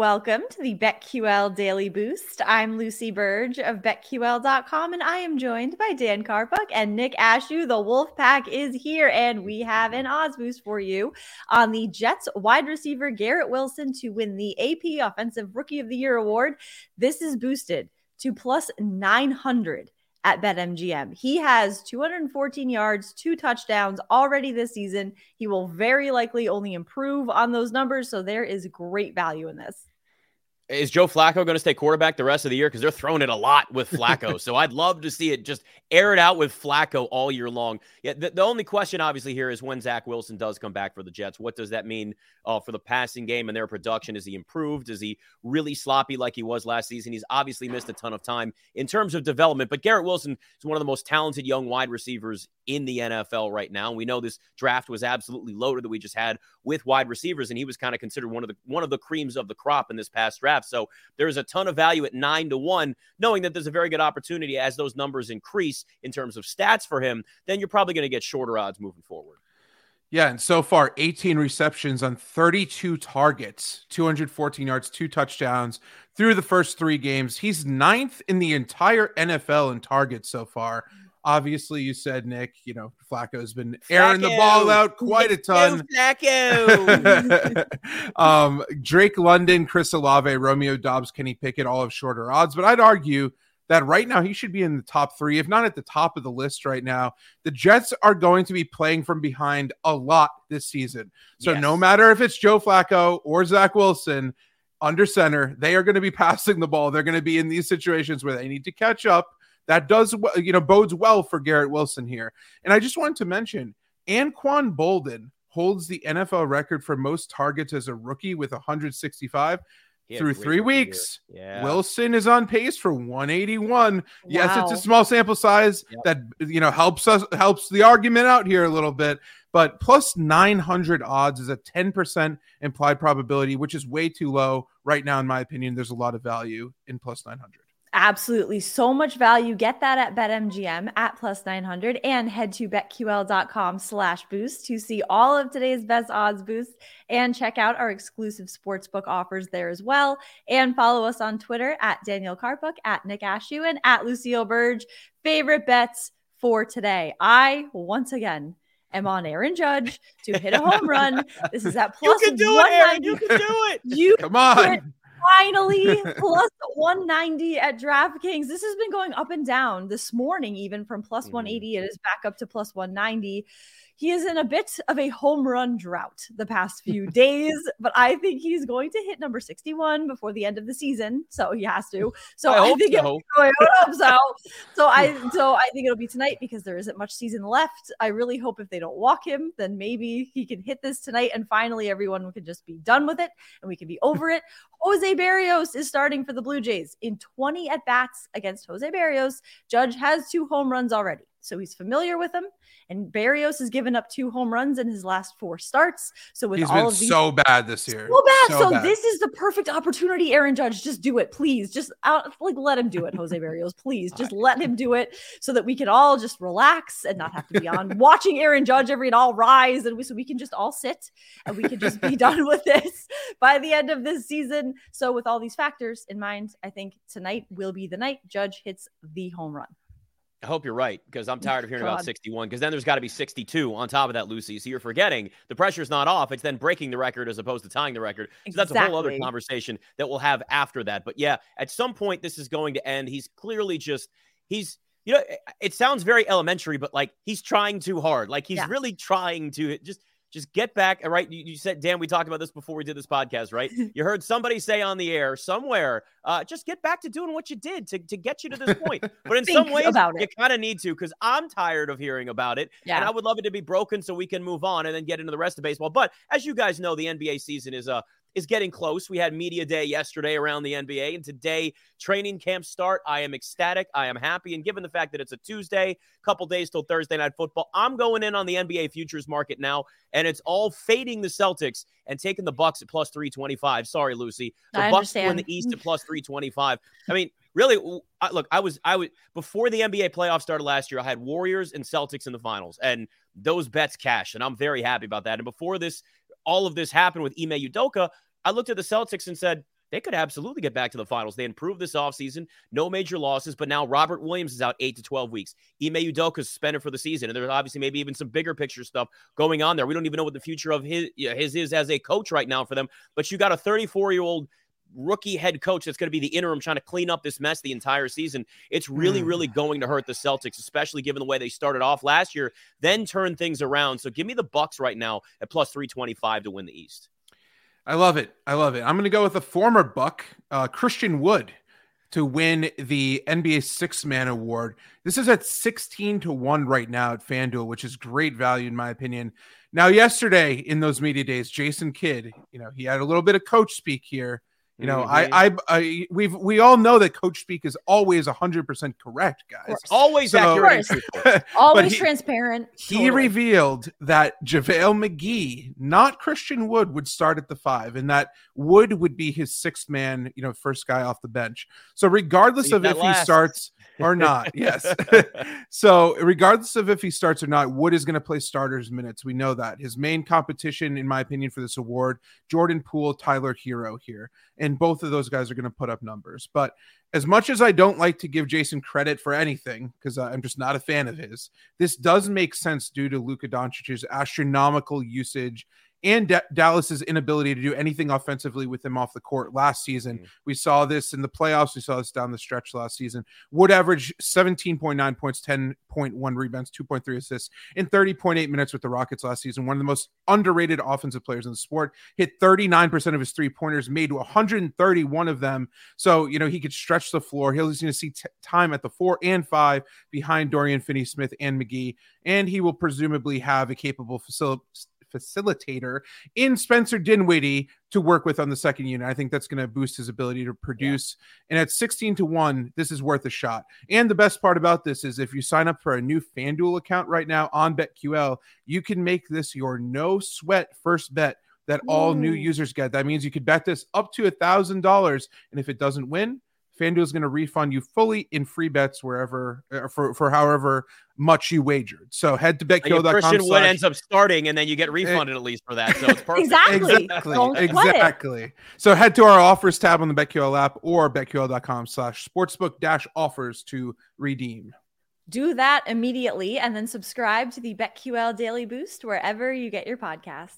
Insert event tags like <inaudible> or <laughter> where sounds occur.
Welcome to the BetQL Daily Boost. I'm Lucy Burdge of BetQL.com, and I am joined by Dan Karpuk and Nick Ashooh. The Wolf Pack is here, and we have an odds boost for you on the Jets wide receiver Garrett Wilson to win the AP Offensive Rookie of the Year award. This is boosted to plus 900 at BetMGM. He has 214 yards, two touchdowns already this season. He will very likely only improve on those numbers. So there is great value in this. Is Joe Flacco going to stay quarterback the rest of the year? Because they're throwing it a lot with <laughs> Flacco. so I'd love to see it just air it out with Flacco all year long. Yeah, the, the, only question obviously here is when Zach Wilson does come back for the Jets. What does that mean uh, for the passing game and their production? Is he improved? Is he really sloppy like he was last season? He's obviously missed a ton of time in terms of development. But Garrett Wilson is one of the most talented young wide receivers in the NFL right now. We know this draft was absolutely loaded that we just had with wide receivers, and he was kind of considered one of the one of the creams of the crop in this past draft. So there's a ton of value at nine to one, knowing that there's a very good opportunity as those numbers increase in terms of stats for him. Then you're probably going to get shorter odds moving forward. Yeah, and so far 18 receptions on 32 targets, 214 yards, two touchdowns through the first three games. He's ninth in the entire NFL in targets so far. Obviously, you said Nick. You know, Flacco's been airing the ball out quite a ton. Flacco. <laughs> um, Drake London, Chris Olave, Romeo Doubs, Kenny Pickett, all have shorter odds, but I'd argue that right now he should be in the top three, if not at the top of the list right now. The Jets are going to be playing from behind a lot this season. So yes. no matter if it's Joe Flacco or Zach Wilson under center, they are going to be <laughs> passing the ball. They're going to be in these situations where they need to catch up that does, you know, bodes well for Garrett Wilson here. And I just wanted to mention Anquan Boldin holds the NFL record for most targets as a rookie with 165 through three weeks. Yeah. Wilson is on pace for 181. Wow. Yes, it's a small sample size yep. that you know helps us helps the argument out here a little bit. But plus 900 odds is a 10% implied probability, which is way too low right now, in my opinion. There's a lot of value in plus 900. Absolutely. So much value. Get that at BetMGM at plus 900 and head to betql.com slash boost to see all of today's best odds boosts and check out our exclusive sportsbook offers there as well. And follow us on Twitter at Daniel Karpuk, at Nick Ashooh, and at Lucille Burdge. Favorite bets for today. I, once again, am on Aaron Judge to hit a home run. <laughs> This is at plus You can do it, Aaron. You can do it. You Come on finally plus 190 at DraftKings. This has been going up and down this morning, even from plus mm-hmm. 180. It is back up to plus 190 he is in a bit of a home run drought the past <laughs> few days, but I think he's going to hit number 61 before the end of the season. So he has to. So I, I think so. I hope so. So <laughs> I so I think it'll be tonight because there isn't much season left. I really hope if they don't walk him, then maybe he can hit this tonight and finally everyone can just be done with it and we can be over it. <laughs> Jose Berrios is starting for the Blue Jays in 20 at bats against Jose Berrios. Judge has two home runs already. So he's familiar with him And Berrios has given up two home runs in his last four starts. So with He's all of these, so bad this year. so bad. So, bad. this is the perfect opportunity, Aaron Judge. Just do it, please. Just out, like let him do it, Jose Berrios. Please, just let him do it, so that we can all just relax and not have to be on <laughs> watching Aaron Judge every and all rise, and we so we can just all sit and we can just be <laughs> done with this by the end of this season. So with all these factors in mind, I think tonight will be the night Judge hits the home run. I hope you're right because I'm tired of hearing God. about 61 because then there's got to be 62 on top of that, Lucy. So you're forgetting the pressure's not off. It's then breaking the record as opposed to tying the record. So that's a whole other conversation that we'll have after that. But yeah, at some point, this is going to end. He's clearly just, he's, you know, it- it sounds very elementary, but like he's trying too hard. Like he's Yeah. really trying to just, just get back. Right. You, you said, Dan, we talked about this before we did this podcast, right? <laughs> you heard somebody say on the air somewhere, uh, just get back to doing what you did to, to get you to this point. <laughs> But in some ways, you kind of need to because I'm tired of hearing about it. And I would love it to be broken so we can move on and then get into the rest of baseball. But as you guys know, the NBA season is uh is getting close. We had media day yesterday around the NBA, and today training camp start. I am ecstatic. I am happy, and given the fact that it's a Tuesday, couple days till Thursday night football, I'm going in on the NBA futures market now, and it's all fading the Celtics and taking the Bucks at plus three twenty five. Sorry, Lucy, the I Bucks win the East at plus three twenty five. I mean, really, I, look, I was, I was before the NBA playoffs started last year. I had Warriors and Celtics in the finals, and those bets cashed, and I'm very happy about that. And before this, all of this happened with Ime Udoka, I looked at the Celtics and said they could absolutely get back to the finals. They improved this offseason, no major losses, but now Robert Williams is out eight to 12 weeks. Ime Udoka's suspended for the season, and there's obviously maybe even some bigger picture stuff going on there. We don't even know what the future of his, his is as a coach right now for them, but you got a 34 year old rookie head coach that's going to be the interim trying to clean up this mess the entire season. It's really, Hmm. really going to hurt the Celtics, especially given the way they started off last year, then turn things around. So give me the Bucks right now at plus 325 to win the East. I love it. I love it. I'm going to go with a former Buck, uh, Christian Wood, to win the NBA Six Man Award. This is at 16 to 1 right now at FanDuel, which is great value, in my opinion. Now, yesterday in those media days, Jason Kidd, you know, he had a little bit of coach speak here. You know, Mhm. I, I, I, we've, we all know that coach speak is always 100% correct, guys. Always So- accurate. and Of course. <laughs> truthful. Always he- transparent. He Totally. revealed that JaVale McGee, not Christian Wood, would start at the five, and that Wood would be his sixth man, you know, first guy off the bench. So regardless Leave of that if he starts or not, <laughs> yes. <laughs> so regardless of if he starts or not, Wood is going to play starters minutes. We know that. His main competition, in my opinion, for this award, Jordan Poole, Tyler Herro here. And both of those guys are going to put up numbers. But as much as I don't like to give Jason credit for anything, because I'm just not a fan of his, this does make sense due to Luka Doncic's astronomical usage and Da- Dallas's inability to do anything offensively with him off the court last season. Mhm. We saw this in the playoffs. We saw this down the stretch last season. Wood average 17.9 points, 10.1 rebounds, 2.3 assists in 30.8 minutes with the Rockets last season. One of the most underrated offensive players in the sport. Hit 39% of his three pointers, made 131 of them. So, you know, he could stretch the floor. He's going to see t- time at the four and five behind Dorian Finney Smith and McGee. And he will presumably have a capable facil- facilitator in Spencer Dinwiddie to work with on the second unit. I think that's going to boost his ability to produce. And at 16 to 1, this is worth a shot. And the best part about this is if you sign up for a new FanDuel account right now on BetQL, you can make this your no sweat first bet that all new users get. That means you could bet this up to a thousand dollars, and if it doesn't win, FanDuel is going to refund you fully in free bets wherever uh, for for however much you wagered. So head to Like if betql.com. Christian Wood slash- ends up starting, and then you get refunded at least for that. So it's <laughs> perfect. Exactly. Exactly. Don't sweat it. Exactly. So head to our offers tab on the BetQL app or betql.com slash sportsbook dash offers to redeem. Do that immediately and then subscribe to the BetQL Daily Boost wherever you get your podcasts.